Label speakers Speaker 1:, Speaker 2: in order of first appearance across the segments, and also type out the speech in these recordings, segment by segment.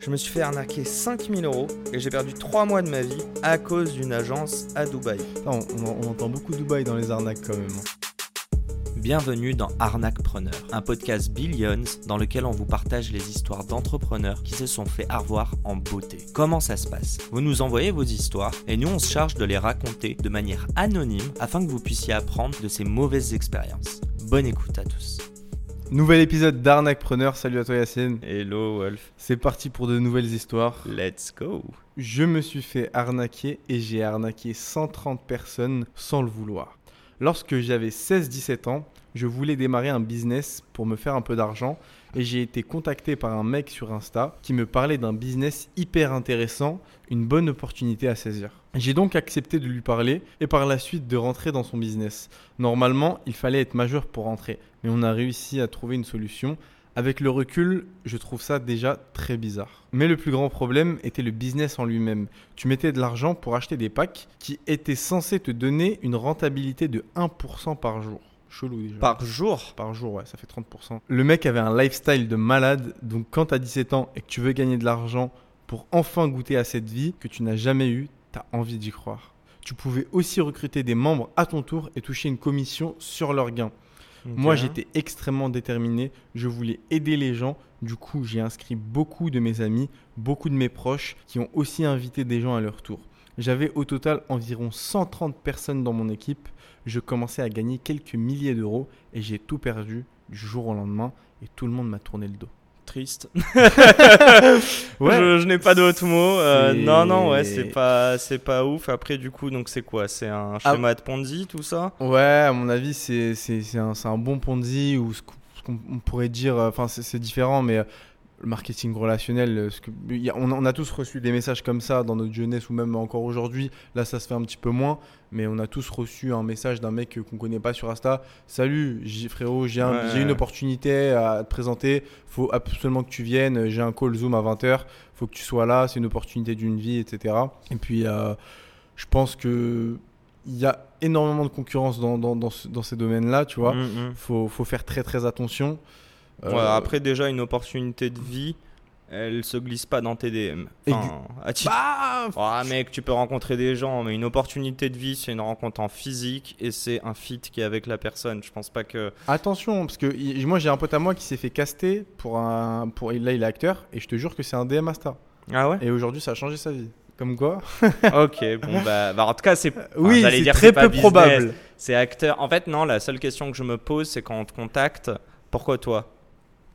Speaker 1: Je me suis fait arnaquer 5000 euros et j'ai perdu 3 mois de ma vie à cause d'une agence à Dubaï.
Speaker 2: On, on- on entend beaucoup Dubaï dans les arnaques quand même.
Speaker 1: Bienvenue dans Arnaquepreneur, un podcast Billions dans lequel on vous partage les histoires d'entrepreneurs qui se sont fait avoir en beauté. Comment ça se passe? Vous nous envoyez vos histoires et nous on se charge de les raconter de manière anonyme afin que vous puissiez apprendre de ces mauvaises expériences. Bonne écoute à tous.
Speaker 2: Nouvel épisode d'Arnaquepreneur. Salut à toi Yacine.
Speaker 1: Hello Wolf,
Speaker 2: C'est parti pour de nouvelles histoires.
Speaker 1: let's go
Speaker 2: Je me suis fait arnaquer et j'ai arnaqué 130 personnes sans le vouloir. Lorsque j'avais 16-17 ans, je voulais démarrer un business pour me faire un peu d'argent et j'ai été contacté par un mec sur Insta qui me parlait d'un business hyper intéressant, une bonne opportunité à saisir. J'ai donc accepté de lui parler et par la suite de rentrer dans son business. Normalement, il fallait être majeur pour rentrer, mais on a réussi à trouver une solution avec le recul, je trouve ça déjà très bizarre. Mais le plus grand problème était le business en lui-même. Tu mettais de l'argent pour acheter des packs qui étaient censés te donner une rentabilité de 1% par jour. Chelou déjà.
Speaker 1: Par jour
Speaker 2: Par jour, ouais, ça fait 30%. Le mec avait un lifestyle de malade, donc quand t'as 17 ans et que tu veux gagner de l'argent pour enfin goûter à cette vie que tu n'as jamais eue, t'as envie d'y croire. Tu pouvais aussi recruter des membres à ton tour et toucher une commission sur leurs gains. Moi, j'étais extrêmement déterminé. Je voulais aider les gens. Du coup, j'ai inscrit beaucoup de mes amis, beaucoup de mes proches qui ont aussi invité des gens à leur tour. J'avais au total environ 130 personnes dans mon équipe. Je commençais à gagner quelques milliers d'euros et j'ai tout perdu du jour au lendemain et tout le monde m'a tourné le dos.
Speaker 1: Triste.
Speaker 2: Ouais.
Speaker 1: je, je n'ai pas d'autres mots. Euh, non, non, ouais, c'est pas, c'est pas ouf. Après, du coup, donc c'est quoi? C'est un
Speaker 2: Ah.
Speaker 1: schéma de Ponzi, tout ça?
Speaker 2: Ouais, à mon avis, c'est c'est- c'est un, c'est un bon Ponzi ou ce qu'on pourrait dire, euh, enfin c'est c'est différent, mais euh, le marketing relationnel, euh, ce que, il y a- on, a- on a tous reçu des messages comme ça dans notre jeunesse ou même encore aujourd'hui. Là, ça se fait un petit peu moins, mais on a tous reçu un message d'un mec qu'on connaît pas sur Insta. Salut, frérot, j'ai un-
Speaker 1: Ouais,
Speaker 2: une opportunité à te présenter. Faut absolument que tu viennes. J'ai un call Zoom à 20h. Faut que tu sois là. C'est une opportunité d'une vie, etc. Et puis, euh, je pense que il y a énormément de concurrence dans, dans, dans, ce- dans ces domaines-là, tu vois.
Speaker 1: Mm, mm.
Speaker 2: Faut, faut faire très très attention. Euh,
Speaker 1: Ouais, après, déjà, une opportunité de vie, elle se glisse pas dans tes DM. Enfin, à titre-
Speaker 2: bah,
Speaker 1: Ah, mec, tu peux rencontrer des gens, mais une opportunité de vie, c'est une rencontre en physique et c'est un fit qui est avec la personne. Je pense pas que.
Speaker 2: attention, parce que moi j'ai un pote à moi qui s'est fait caster pour un. Pour, là, il est acteur et je te jure que c'est un DM Asta.
Speaker 1: Ah ouais?
Speaker 2: Et aujourd'hui, ça a changé sa vie. Comme quoi
Speaker 1: Ok, bon, bah, bah, en tout cas, c'est.
Speaker 2: Oui, c'est très peu
Speaker 1: business,
Speaker 2: probable.
Speaker 1: C'est acteur. En fait, non, la seule question que je me pose, c'est quand on te contacte, pourquoi toi?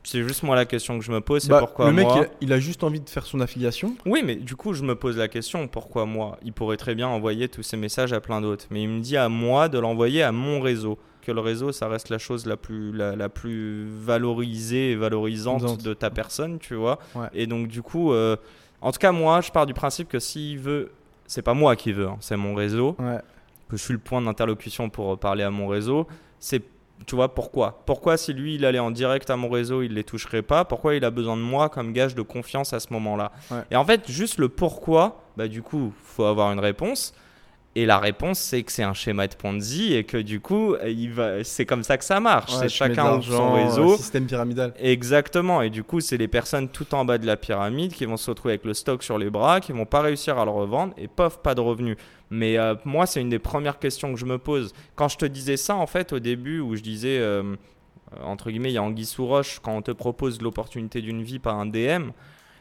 Speaker 1: C'est juste moi la question que je me pose, c'est
Speaker 2: Bah,
Speaker 1: pourquoi
Speaker 2: le mec,
Speaker 1: moi
Speaker 2: il a, il a juste envie de faire son affiliation.
Speaker 1: Oui, mais du coup, je me pose la question, pourquoi moi? Il pourrait très bien envoyer tous ces messages à plein d'autres. Mais il me dit à moi de l'envoyer à mon réseau. Que le réseau, ça reste la chose la plus, la, la plus valorisée et valorisante de ta personne, tu vois?
Speaker 2: Ouais.
Speaker 1: Et donc, du coup, euh, en tout cas, moi, je pars du principe que s'il veut, c'est pas moi qui veux, hein, c'est mon réseau,
Speaker 2: Ouais.
Speaker 1: que je suis le point d'interlocution pour parler à mon réseau, c'est tu vois pourquoi? Pourquoi si lui il allait en direct à mon réseau, il les toucherait pas? Pourquoi il a besoin de moi comme gage de confiance à ce moment-là?
Speaker 2: Ouais.
Speaker 1: Et en fait, juste le pourquoi, bah du coup, faut avoir une réponse. Et la réponse, c'est que c'est un schéma de Ponzi et que du coup, il va, c'est comme ça que ça marche.
Speaker 2: Ouais,
Speaker 1: c'est chacun son
Speaker 2: l'argent,
Speaker 1: réseau.
Speaker 2: euh, Système pyramidal.
Speaker 1: Exactement. Et du coup, c'est les personnes tout en bas de la pyramide qui vont se retrouver avec le stock sur les bras, qui vont pas réussir à le revendre et pof, pas de revenus. Mais euh, moi, c'est une des premières questions que je me pose. Quand je te disais ça, en fait, au début, où je disais, euh, euh, entre guillemets, il y a Anguille sous roche, quand on te propose l'opportunité d'une vie par un DM,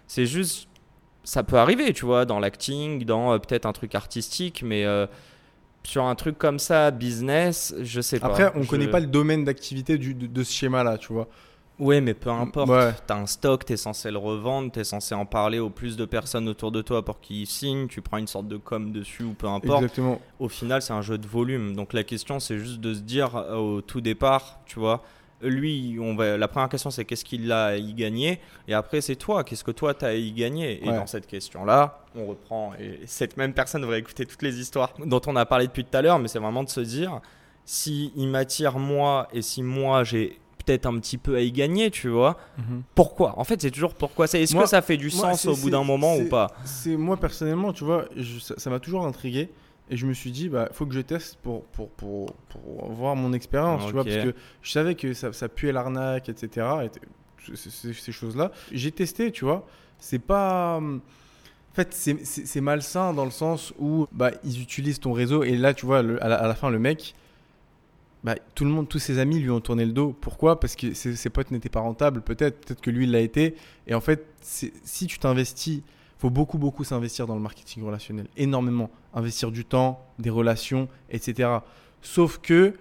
Speaker 1: c'est juste, ça peut arriver, tu vois, dans l'acting, dans euh, peut-être un truc artistique, mais euh, sur un truc comme ça, business, je sais pas.
Speaker 2: Après, on
Speaker 1: Je-
Speaker 2: connaît pas le domaine d'activité de, de ce schéma-là, tu vois.
Speaker 1: Ouais, mais peu importe.
Speaker 2: Ouais.
Speaker 1: T'as un stock, t'es censé le revendre, t'es censé en parler au plus de personnes autour de toi pour qu'ils signent. Tu prends une sorte de com dessus ou peu importe.
Speaker 2: Exactement.
Speaker 1: Au final, c'est un jeu de volume. Donc la question, c'est juste de se dire euh, au tout départ, tu vois, lui, on va, la première question, c'est qu'est-ce qu'il a à y gagner? Et après, c'est toi, qu'est-ce que toi, t'as à y gagner? Et
Speaker 2: Ouais.
Speaker 1: dans cette question-là, on reprend. Et cette même personne devrait écouter toutes les histoires dont on a parlé depuis tout à l'heure, mais c'est vraiment de se dire si il m'attire moi et si moi, j'ai peut-être un petit peu à y gagner, tu vois pourquoi? En fait, c'est toujours pourquoi. Est-ce que ça fait du
Speaker 2: moi,
Speaker 1: sens au bout d'un moment ou pas?
Speaker 2: C'est moi personnellement, tu vois, je- ça m'a toujours intrigué et je me suis dit, bah, faut que je teste pour pour, pour, pour voir mon expérience, tu vois,
Speaker 1: Ok.
Speaker 2: parce que je savais que ça, ça puait l'arnaque, etc. et ces choses-là. J'ai testé, tu vois, c'est pas. En fait, c'est- malsain dans le sens où bah, ils utilisent ton réseau et là, tu vois, le- à, la, à la fin, le mec, bah, tout le monde, tous ses amis lui ont tourné le dos. Pourquoi? Parce que ses, ses potes n'étaient pas rentables, peut-être, peut-être que lui, il l'a été. Et en fait, si tu t'investis, faut beaucoup, beaucoup s'investir dans le marketing relationnel. Énormément. Investir du temps, des relations, etc. Sauf que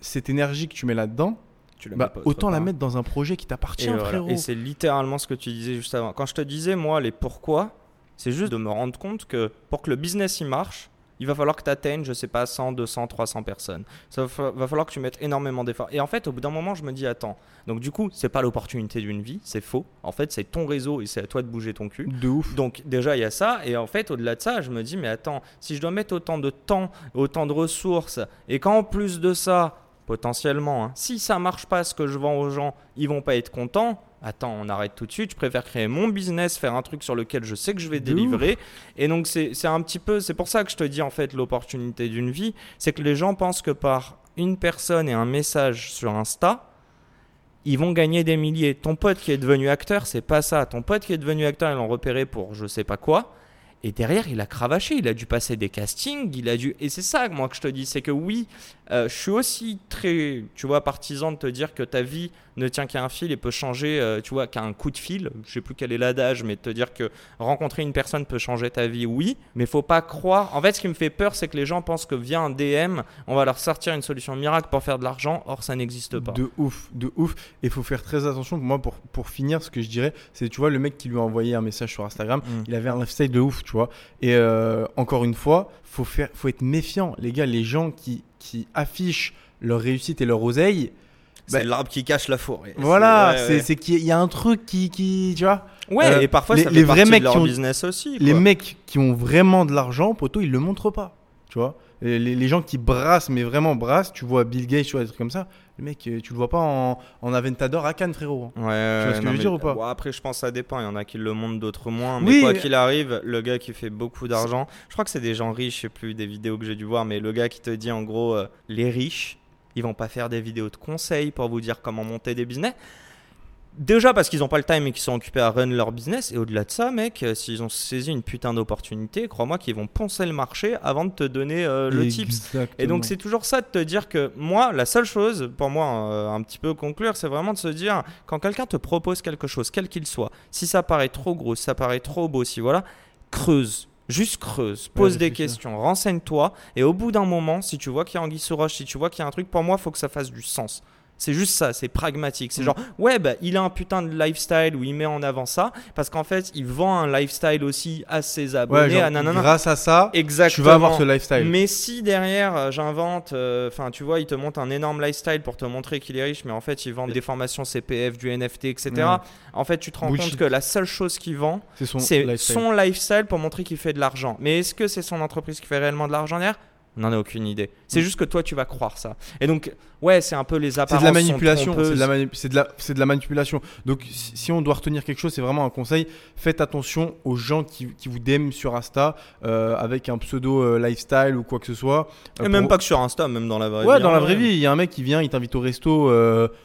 Speaker 2: cette énergie que tu mets là-dedans,
Speaker 1: Tu
Speaker 2: bah,
Speaker 1: pas
Speaker 2: autant la mettre dans un projet qui t'appartient,
Speaker 1: Et, voilà. Et c'est littéralement ce que tu disais juste avant. Quand je te disais, moi, les pourquoi, c'est juste de me rendre compte que pour que le business y marche, il va falloir que tu atteignes, je sais pas, 100, 200, 300 personnes. Ça va, va falloir que tu mettes énormément d'efforts. Et en fait, au bout d'un moment, je me dis, attends, donc du coup, c'est pas l'opportunité d'une vie, c'est faux. En fait, c'est ton réseau et c'est à toi de bouger ton cul.
Speaker 2: De ouf.
Speaker 1: Donc déjà il y a ça et en fait au-delà de ça je me dis mais attends si je dois mettre autant de temps, autant de ressources et qu'en plus de ça potentiellement hein, si ça marche pas ce que je vends aux gens ils vont pas être contents attends on arrête tout de suite je préfère créer mon business faire un truc sur lequel je sais que je vais délivrer et donc c'est c'est un petit peu c'est pour ça que je te dis en fait l'opportunité d'une vie c'est que les gens pensent que par une personne et un message sur Insta ils vont gagner des milliers. Ton pote qui est devenu acteur, c'est pas ça. Ton pote qui est devenu acteur, ils l'ont repéré pour je sais pas quoi. Et derrière, il a cravaché, il a dû passer des castings, il a dû. Et c'est ça, moi, que je te dis, c'est que oui, euh, je suis aussi très, tu vois, partisan de te dire que ta vie ne tient qu'à un fil et peut changer, euh, tu vois, qu'à un coup de fil. Je sais plus quel est l'adage, mais de te dire que rencontrer une personne peut changer ta vie, oui, mais faut pas croire. En fait, ce qui me fait peur, c'est que les gens pensent que via un DM, on va leur sortir une solution miracle pour faire de l'argent. Or, ça n'existe pas.
Speaker 2: De ouf, de ouf. Et il faut faire très attention. Moi, pour, pour finir, ce que je dirais, c'est, tu vois, le mec qui lui a envoyé un message sur Instagram,
Speaker 1: Mm.
Speaker 2: il avait un lifestyle de ouf, tu vois. Et euh, encore une fois, faut, faire, faut être méfiant. Les gars, les gens qui, qui affichent leur réussite et leur oseille,
Speaker 1: C'est
Speaker 2: Bah,
Speaker 1: l'arbre qui cache la forêt.
Speaker 2: voilà,
Speaker 1: C'est- ouais,
Speaker 2: qu'il y a un truc qui, qui tu vois.
Speaker 1: Ouais,
Speaker 2: Euh,
Speaker 1: et parfois
Speaker 2: les-
Speaker 1: ça fait
Speaker 2: les vrais mecs
Speaker 1: de leur
Speaker 2: qui ont-
Speaker 1: business aussi.
Speaker 2: Les mecs qui ont vraiment de l'argent, poto, ils le montrent pas, tu vois. Et Les, les gens qui brassent, mais vraiment brassent, tu vois Bill Gates, tu vois des trucs comme ça. Le mec, euh, tu le vois pas en, en Aventador à Cannes, frérot.
Speaker 1: Ouais,
Speaker 2: vois ce que je veux dire ou pas?
Speaker 1: Bon, Après, je pense que ça dépend. Il y en a qui le montrent, d'autres moins.
Speaker 2: Oui,
Speaker 1: Mais quoi
Speaker 2: mais-
Speaker 1: qu'il arrive, le gars qui fait beaucoup d'argent, je crois que c'est des gens riches, je sais plus des vidéos que j'ai dû voir, mais le gars qui te dit en gros, euh, les riches, ils vont pas faire des vidéos de conseils pour vous dire comment monter des business. Déjà parce qu'ils n'ont pas le time et qu'ils sont occupés à run leur business. Et au-delà de ça, mec, euh, s'ils ont saisi une putain d'opportunité, crois-moi qu'ils vont poncer le marché avant de te donner euh, le tips. Et donc c'est toujours ça de te dire que moi, la seule chose, pour moi, euh, un petit peu conclure, c'est vraiment de se dire, quand quelqu'un te propose quelque chose, quel qu'il soit, si ça paraît trop gros, si ça paraît trop beau, si voilà, creuse. Juste creuse, pose des questions, renseigne-toi, et au bout d'un moment, si tu vois qu'il y a Anguille sous roche, si tu vois qu'il y a un truc, pour moi, il faut que ça fasse du sens. C'est juste ça, c'est pragmatique. C'est
Speaker 2: Mm.
Speaker 1: genre, ouais, bah, il a un putain de lifestyle où il met en avant ça, parce qu'en fait, il vend un lifestyle aussi à ses
Speaker 2: Ouais,
Speaker 1: abonnés,
Speaker 2: genre,
Speaker 1: à nanana.
Speaker 2: grâce à ça,
Speaker 1: Exactement.
Speaker 2: tu vas avoir ce lifestyle.
Speaker 1: Mais si derrière euh, j'invente, enfin tu vois, il te monte un énorme lifestyle pour te montrer qu'il est riche, mais en fait il vend des formations CPF, du NFT, etc.
Speaker 2: Ouais.
Speaker 1: En fait, tu te rends
Speaker 2: Bullshit.
Speaker 1: compte que la seule chose qu'il vend,
Speaker 2: C'est son
Speaker 1: son lifestyle pour montrer qu'il fait de l'argent. Mais est-ce que c'est son entreprise qui fait réellement de l'argent derrière? On n'en a aucune idée. C'est juste que toi tu vas croire ça. Et donc, ouais, c'est un peu les
Speaker 2: C'est
Speaker 1: apparences.
Speaker 2: de la
Speaker 1: sont
Speaker 2: manipulation. C'est de la, mani- c'est de de la manipulation. Donc, si si on doit retenir quelque chose, c'est vraiment un conseil. Faites attention aux gens qui, qui vous DM sur Insta euh, avec un pseudo euh, lifestyle ou quoi que ce soit. Euh,
Speaker 1: Et même pas que sur Insta, même dans la vraie
Speaker 2: Ouais,
Speaker 1: vie.
Speaker 2: dans
Speaker 1: hein,
Speaker 2: la vraie
Speaker 1: ouais.
Speaker 2: vie, il y a un mec qui vient, il t'invite au resto,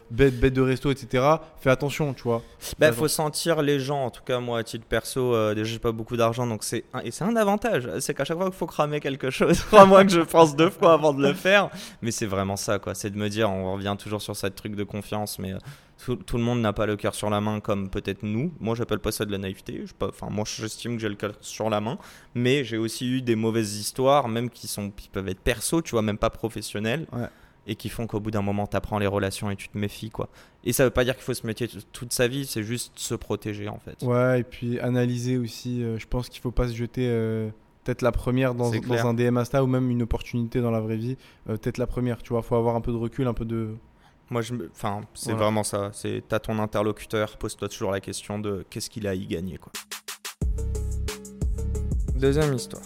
Speaker 2: bête, bête de resto, etc. Fais attention, tu vois.
Speaker 1: Bah,
Speaker 2: Attends.
Speaker 1: faut sentir les gens. En tout cas, moi, à titre perso, déjà, j'ai pas beaucoup d'argent, donc c'est un... et c'est un avantage. C'est qu'à chaque fois qu'il faut cramer quelque chose, crois-moi que je pense deux fois avant de le faire. Mais c'est vraiment ça, quoi. C'est de me dire, on revient toujours sur cette truc de confiance, mais euh, tout, tout le monde n'a pas le cœur sur la main comme peut-être nous. Moi, j'appelle pas ça de la naïveté. Je Enfin, moi, j'estime que j'ai le cœur sur la main, mais j'ai aussi eu des mauvaises histoires, même qui sont, qui peuvent être perso, tu vois, même pas professionnelles.
Speaker 2: Ouais.
Speaker 1: Et qui font qu'au bout d'un moment, tu apprends les relations et tu te méfies, quoi. Et ça veut pas dire qu'il faut se méfier toute sa vie, c'est juste se protéger en fait.
Speaker 2: Ouais, et puis analyser aussi. euh, je pense qu'il faut pas se jeter euh, peut-être la première dans, un DM Insta ou même une opportunité dans la vraie vie. euh, peut-être la première, tu vois. Faut avoir un peu de recul, un peu de.
Speaker 1: Moi, je me- enfin, c'est
Speaker 2: Voilà.
Speaker 1: vraiment ça. C'est t'as ton interlocuteur, pose-toi toujours la question de qu'est-ce qu'il a à y gagner, quoi. Deuxième histoire.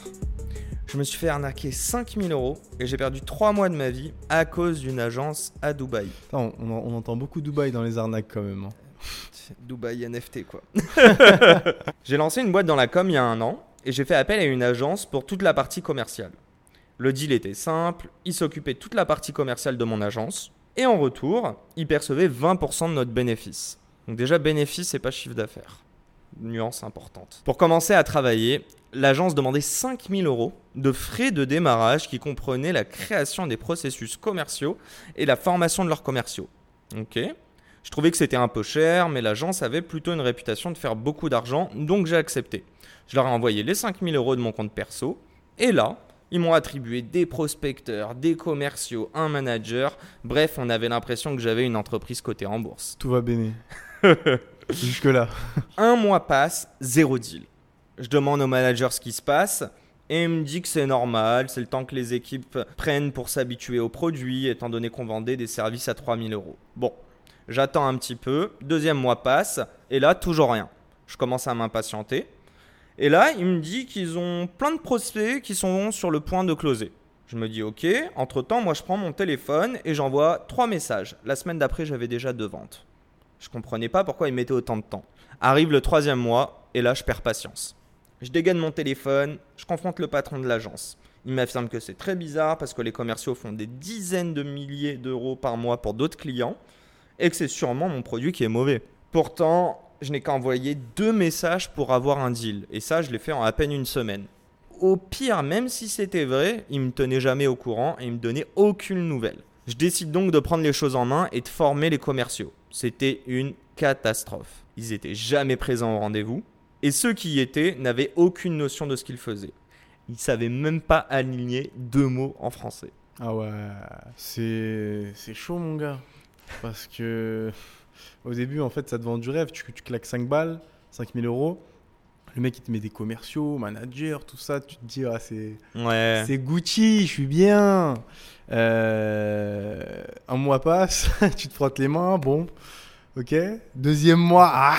Speaker 1: Je me suis fait arnaquer 5000 euros et j'ai perdu 3 mois de ma vie à cause d'une agence à Dubaï.
Speaker 2: On entend beaucoup Dubaï dans les arnaques quand même. hein.
Speaker 1: Dubaï NFT quoi. j'ai lancé une boîte dans la com il y a un an et j'ai fait appel à une agence pour toute la partie commerciale. Le deal était simple, ils s'occupaient de toute la partie commerciale de mon agence et en retour, ils percevaient 20% de notre bénéfice. Donc déjà bénéfice c'est pas chiffre d'affaires. nuance importante. Pour commencer à travailler, l'agence demandait 5000 euros de frais de démarrage qui comprenaient la création des processus commerciaux et la formation de leurs commerciaux. Ok Je trouvais que c'était un peu cher, mais l'agence avait plutôt une réputation de faire beaucoup d'argent, donc j'ai accepté. Je leur ai envoyé les 5000 euros de mon compte perso, et là, ils m'ont attribué des prospecteurs, des commerciaux, un manager. Bref, on avait l'impression que j'avais une entreprise cotée en bourse.
Speaker 2: Tout va béné. Jusque-là.
Speaker 1: Un mois passe, zéro deal. Je demande au manager ce qui se passe et il me dit que c'est normal, c'est le temps que les équipes prennent pour s'habituer au produit, étant donné qu'on vendait des services à 3000 euros. Bon, j'attends un petit peu, deuxième mois passe et là, toujours rien. Je commence à m'impatienter. Et là, il me dit qu'ils ont plein de prospects qui sont sur le point de closer. Je me dis ok, entre-temps, moi je prends mon téléphone et j'envoie trois messages. La semaine d'après, j'avais déjà deux ventes. Je comprenais pas pourquoi ils mettaient autant de temps. Arrive le troisième mois et là, je perds patience. Je dégaine mon téléphone, je confronte le patron de l'agence. Il m'affirme que c'est très bizarre parce que les commerciaux font des dizaines de milliers d'euros par mois pour d'autres clients et que c'est sûrement mon produit qui est mauvais. Pourtant, je n'ai qu'à envoyer deux messages pour avoir un deal. Et ça, je l'ai fait en à peine une semaine. Au pire, même si c'était vrai, il me tenait jamais au courant et il me donnait aucune nouvelle. Je décide donc de prendre les choses en main et de former les commerciaux. C'était une catastrophe. Ils étaient jamais présents au rendez-vous et ceux qui y étaient n'avaient aucune notion de ce qu'ils faisaient. Ils savaient même pas aligner deux mots en français.
Speaker 2: Ah ouais, c'est chaud mon gars. Parce que au début, en fait, ça te vend du rêve. Tu, tu claques 5 balles, 5000 euros. Le mec, il te met des commerciaux, managers, tout ça. Tu te dis, ah, c'est
Speaker 1: Ouais.
Speaker 2: Gucci, je suis bien. Euh, un mois passe, tu te frottes les mains, bon. Ok. Deuxième mois, ah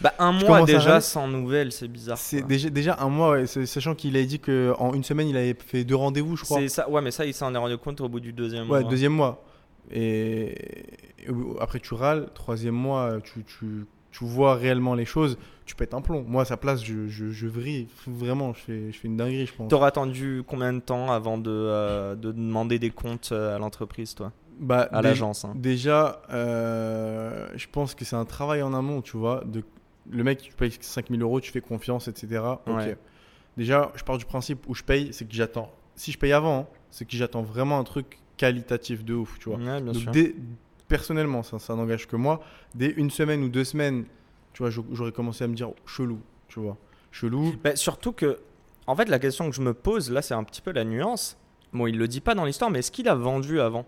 Speaker 1: Bah, un mois déjà sans nouvelles, c'est bizarre.
Speaker 2: C'est déjà, déjà un mois, ouais, sachant qu'il a dit qu'en une semaine, il avait fait deux rendez-vous, je crois.
Speaker 1: Ça, ouais, mais ça, il s'en est rendu compte au bout du deuxième
Speaker 2: Ouais,
Speaker 1: mois.
Speaker 2: deuxième mois. Et, et après, tu râles. Troisième mois, tu, tu, tu vois réellement les choses. Tu pètes un plomb. Moi, à sa place, je, je, je vrille. Vraiment, je fais, je fais une dinguerie, je pense.
Speaker 1: T'auras attendu combien de temps avant de, euh, de demander des comptes euh, à l'entreprise, toi?
Speaker 2: Bah,
Speaker 1: À l'agence. hein.
Speaker 2: Déjà, euh, je pense que c'est un travail en amont, tu vois. De, le mec, tu payes 5000 euros, tu fais confiance, etc.
Speaker 1: Ouais.
Speaker 2: Déjà, je pars du principe où je paye, c'est que j'attends. Si je paye avant, hein, c'est que j'attends vraiment un truc qualitatif de ouf, tu vois.
Speaker 1: Ouais, bien
Speaker 2: Donc,
Speaker 1: sûr.
Speaker 2: dès- personnellement, ça, ça n'engage que moi. Dès une semaine ou deux semaines, tu vois, j'au- j'aurais commencé à me dire oh, chelou, tu vois. Chelou.
Speaker 1: Bah, surtout que, en fait, la question que je me pose, là, c'est un petit peu la nuance. Bon, il le dit pas dans l'histoire, mais est-ce qu'il a vendu avant?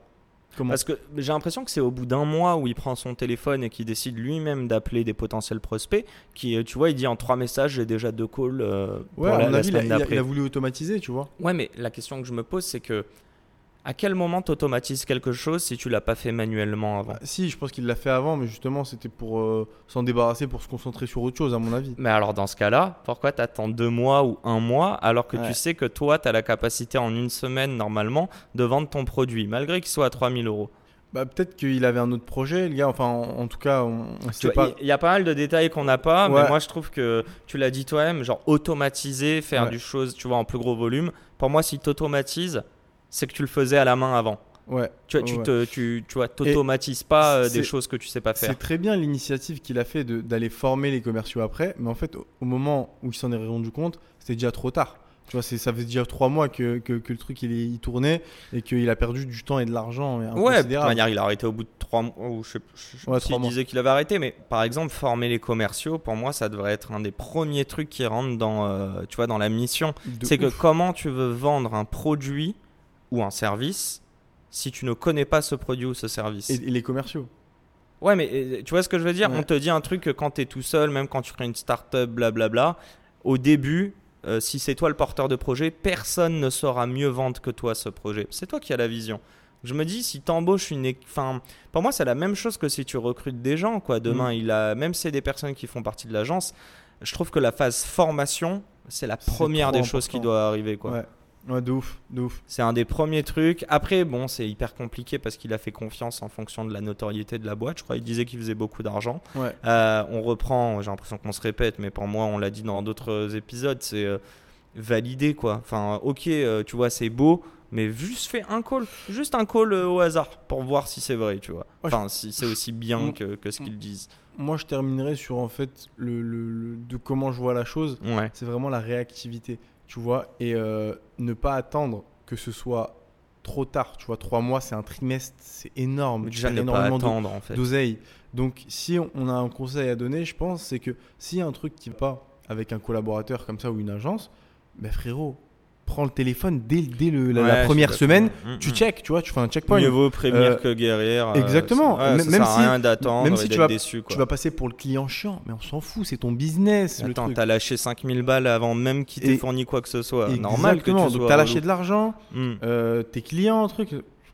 Speaker 2: Comment?
Speaker 1: Parce que j'ai l'impression que c'est au bout d'un mois où il prend son téléphone et qu'il décide lui-même d'appeler des potentiels prospects, qui, euh, tu vois, il dit en trois messages, j'ai déjà deux calls euh, pour
Speaker 2: Ouais, à
Speaker 1: la,
Speaker 2: mon
Speaker 1: la
Speaker 2: avis, il a, il a voulu automatiser, tu vois.
Speaker 1: Ouais, mais la question que je me pose, c'est que à quel moment tu automatises quelque chose si tu l'as pas fait manuellement avant?
Speaker 2: Bah, si, je pense qu'il l'a fait avant, mais justement, c'était pour euh, s'en débarrasser, pour se concentrer sur autre chose, à mon avis.
Speaker 1: Mais alors dans ce cas-là, pourquoi t'attends deux mois ou un mois alors que
Speaker 2: Ouais.
Speaker 1: tu sais que toi, tu as la capacité en une semaine normalement de vendre ton produit, malgré qu'il soit à 3000 euros?
Speaker 2: Bah, peut-être qu'il avait un autre projet, le gars. Enfin, en, en tout cas, on, sait
Speaker 1: vois,
Speaker 2: pas.
Speaker 1: Il y, a pas mal de détails qu'on n'a pas,
Speaker 2: Ouais.
Speaker 1: mais moi je trouve que tu l'as dit toi-même, genre automatiser, faire
Speaker 2: Ouais.
Speaker 1: du chose, tu vois, en plus gros volume. Pour moi, si tu automatises, c'est que tu le faisais à la main avant.
Speaker 2: Ouais.
Speaker 1: Tu vois, tu,
Speaker 2: ouais.
Speaker 1: te, tu, tu vois, t'automatises pas euh, des choses que tu sais pas faire.
Speaker 2: C'est très bien l'initiative qu'il a fait d'aller former les commerciaux après, mais en fait, au, au moment où il s'en est rendu compte, c'était déjà trop tard. Tu vois, ça fait déjà trois mois que, que, que le truc il, il tournait et qu'il a perdu du temps et de l'argent.
Speaker 1: Ouais, de toute manière, il a arrêté au bout de trois mois. Ou je sais je
Speaker 2: Ouais,
Speaker 1: pas
Speaker 2: trois
Speaker 1: s'il
Speaker 2: mois.
Speaker 1: disait qu'il avait arrêté, mais par exemple, former les commerciaux, pour moi, ça devrait être un des premiers trucs qui rentrent dans, euh, tu vois, dans la mission. C'est que comment tu veux vendre un produit ou un service si tu ne connais pas ce produit ou ce service
Speaker 2: Et, et les commerciaux.
Speaker 1: Ouais, mais euh, tu vois ce que je veux dire?
Speaker 2: Ouais.
Speaker 1: On te dit un truc que quand tu es tout seul, même quand tu crées une start-up, blablabla, au début, euh, si c'est toi le porteur de projet, personne ne saura mieux vendre que toi ce projet. C'est toi qui as la vision. Je me dis, si tu embauches une. Enfin, pour moi, c'est la même chose que si tu recrutes des gens. Quoi. Demain,
Speaker 2: Mm.
Speaker 1: il a... même si c'est des personnes qui font partie de l'agence, je trouve que la phase formation, c'est la première des choses qui doit arriver. Quoi.
Speaker 2: Ouais. Ouais, de ouf, de ouf.
Speaker 1: C'est un des premiers trucs. Après, bon, c'est hyper compliqué parce qu'il a fait confiance en fonction de la notoriété de la boîte. Je crois qu'il disait qu'il faisait beaucoup d'argent.
Speaker 2: Ouais.
Speaker 1: Euh, on reprend, j'ai l'impression qu'on se répète, mais pour moi, on l'a dit dans d'autres épisodes, c'est euh, valider quoi. Enfin, ok, euh, tu vois, c'est beau, mais juste fais un call, juste un call euh, au hasard pour voir si c'est vrai, tu vois. Enfin, si c'est aussi bien que, que ce qu'ils disent.
Speaker 2: moi, je terminerai sur en fait le, le- le- de comment je vois la chose.
Speaker 1: Ouais.
Speaker 2: C'est vraiment la réactivité, tu vois, et euh, ne pas attendre que ce soit trop tard. Tu vois, trois mois, c'est un trimestre, c'est énorme. Tu
Speaker 1: Déjà,
Speaker 2: énormément
Speaker 1: attendre en fait.
Speaker 2: d'oseille. Donc, si on- a un conseil à donner, je pense, c'est que s'il y a un truc qui va pas avec un collaborateur comme ça ou une agence, ben frérot, prends le téléphone dès, dès le- la,
Speaker 1: Ouais,
Speaker 2: première semaine,
Speaker 1: Mm,
Speaker 2: tu
Speaker 1: mm.
Speaker 2: check, tu vois, tu fais un checkpoint.
Speaker 1: Mieux vaut prévenir
Speaker 2: Euh,
Speaker 1: que guérir. euh,
Speaker 2: exactement.
Speaker 1: ouais,
Speaker 2: Même-
Speaker 1: ça
Speaker 2: si-
Speaker 1: rien d'attendre
Speaker 2: même si tu vas-
Speaker 1: déçu. Quoi.
Speaker 2: Tu vas passer pour le client chiant, mais on s'en fout, c'est ton business.
Speaker 1: Attends, t'as lâché 5000 balles avant même qu'il t'ait fourni quoi que ce soit. Normal que tu sois
Speaker 2: Donc, t'as lâché de l'argent,
Speaker 1: Hmm.
Speaker 2: euh, tes clients, truc.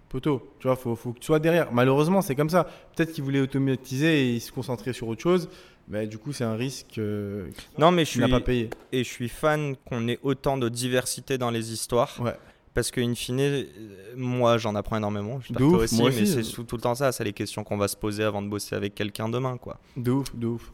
Speaker 2: Poteau, tu vois, faut, faut que tu sois derrière. Malheureusement, c'est comme ça. Peut-être qu'ils voulaient automatiser et ils se concentrer sur autre chose. Mais du coup, c'est un risque euh,
Speaker 1: Non, mais je suis,
Speaker 2: pas payé.
Speaker 1: et je suis fan qu'on ait autant de diversité dans les histoires.
Speaker 2: Ouais.
Speaker 1: Parce que, in fine, euh, moi, j'en apprends énormément. J'espère
Speaker 2: De ouf,
Speaker 1: aussi,
Speaker 2: moi
Speaker 1: mais
Speaker 2: aussi.
Speaker 1: c'est sous- tout le temps ça. C'est les questions qu'on va se poser avant de bosser avec quelqu'un demain, quoi.
Speaker 2: De ouf, de ouf.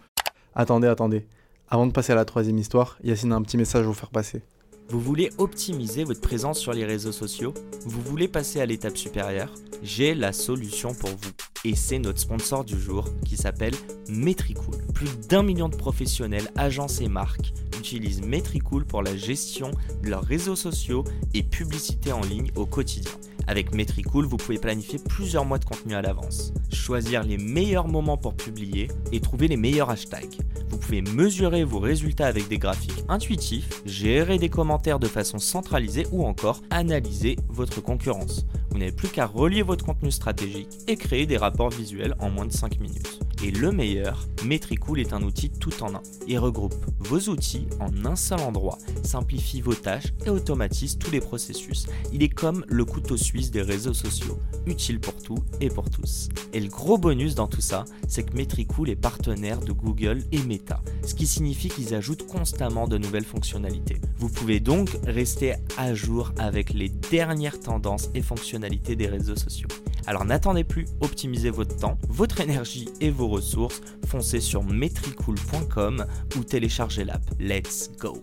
Speaker 2: Attendez, attendez. Avant de passer à la troisième histoire, Yacine a un petit message à vous faire passer.
Speaker 1: Vous voulez optimiser votre présence sur les réseaux sociaux? Vous voulez passer à l'étape supérieure? J'ai la solution pour vous. Et c'est notre sponsor du jour qui s'appelle Metricool. Plus d'un million de professionnels, agences et marques utilisent Metricool pour la gestion de leurs réseaux sociaux et publicité en ligne au quotidien. Avec Metricool, vous pouvez planifier plusieurs mois de contenu à l'avance, choisir les meilleurs moments pour publier et trouver les meilleurs hashtags. Vous pouvez mesurer vos résultats avec des graphiques intuitifs, gérer des commentaires de façon centralisée ou encore analyser votre concurrence. Vous n'avez plus qu'à relier votre contenu stratégique et créer des rapports visuels en moins de 5 minutes. Et le meilleur, Metricool est un outil tout en un. Il regroupe vos outils en un seul endroit, simplifie vos tâches et automatise tous les processus. Il est comme le couteau suisse des réseaux sociaux, utile pour tout et pour tous. Et le gros bonus dans tout ça, c'est que Metricool est partenaire de Google et Meta, ce qui signifie qu'ils ajoutent constamment de nouvelles fonctionnalités. Vous pouvez donc rester à jour avec les dernières tendances et fonctionnalités des réseaux sociaux. Alors n'attendez plus, optimisez votre temps, votre énergie et vos ressources, foncez sur metricool.com ou téléchargez l'app. Let's go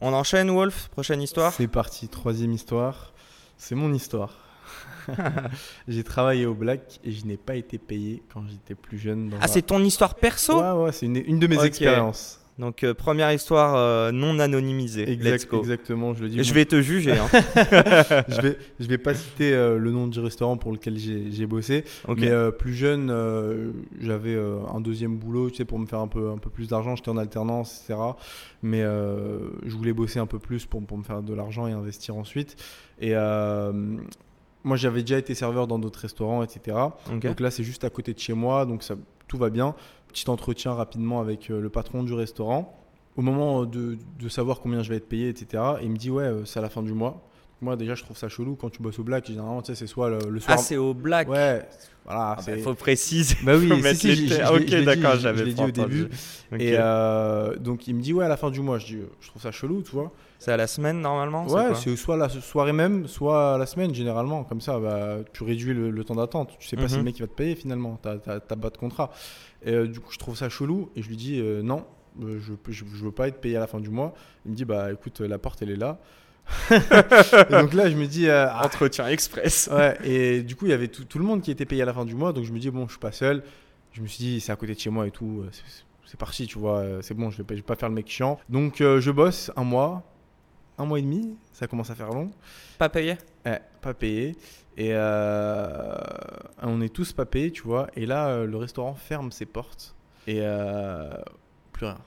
Speaker 1: On enchaîne Wolf, prochaine histoire
Speaker 2: C'est parti, troisième histoire. C'est mon histoire. j'ai travaillé au Black et je n'ai pas été payé quand j'étais plus jeune. Dans
Speaker 1: Ah c'est ton histoire perso?
Speaker 2: Ouais, ouais, c'est une, une de mes expériences.
Speaker 1: Donc euh, première histoire euh, non anonymisée.
Speaker 2: Exact-
Speaker 1: Let's go.
Speaker 2: Exactement, je le dis.
Speaker 1: Je vais te juger. Hein.
Speaker 2: je vais, je vais pas citer euh, le nom du restaurant pour lequel j'ai bossé, mais plus jeune, j'avais un deuxième boulot, tu sais, pour me faire un peu, un peu plus d'argent. J'étais en alternance, etc. Mais je voulais bosser un peu plus pour, pour me faire de l'argent et investir ensuite. Et moi, j'avais déjà été serveur dans d'autres restaurants, etc. Donc là, c'est juste à côté de chez moi, donc ça, tout va bien. Petit entretien rapidement avec euh, le patron du restaurant. Au moment de, de savoir combien je vais être payé, etc., il me dit Ouais, euh, c'est à la fin du mois. Moi, déjà, je trouve ça chelou quand tu bosses au black. Généralement, tu sais, c'est soit le, le soir.
Speaker 1: Ah c'est au black.
Speaker 2: ouais, voilà.
Speaker 1: Ah, bah,
Speaker 2: c'est-
Speaker 1: faut préciser.
Speaker 2: Bah oui, si, si,
Speaker 1: les Ah, ok, d'accord, j'avais
Speaker 2: dit au début. Et euh, donc, il me dit Ouais, à la fin du mois. Je dis Je trouve ça chelou, tu vois.
Speaker 1: C'est à la semaine normalement
Speaker 2: Ouais, c'est soit la soirée même, soit la semaine généralement. Comme ça, bah, tu réduis le, le temps d'attente. Tu sais pas si
Speaker 1: Mhm.
Speaker 2: le mec il va te payer finalement. T'as pas de contrat. Et euh, du coup, je trouve ça chelou et je lui dis euh, non, je, je, je veux pas être payé à la fin du mois. Il me dit bah écoute, la porte elle est là. et donc là, je me dis euh, ah,
Speaker 1: Entretien express.
Speaker 2: ouais. Et du coup, il y avait tout, tout le monde qui était payé à la fin du mois. Donc je me dis bon, je suis pas seul. Je me suis dit c'est à côté de chez moi et tout. euh, c'est- parti, tu vois. euh, C'est bon, je vais, pas, je vais pas faire le mec chiant. Donc euh, je bosse un mois, un mois et demi. Ça commence à faire long.
Speaker 1: Pas payé?
Speaker 2: Ouais, pas payé. Et euh, on est tous pas payés, tu vois. Et là, euh, le restaurant ferme ses portes. Et euh, plus rien.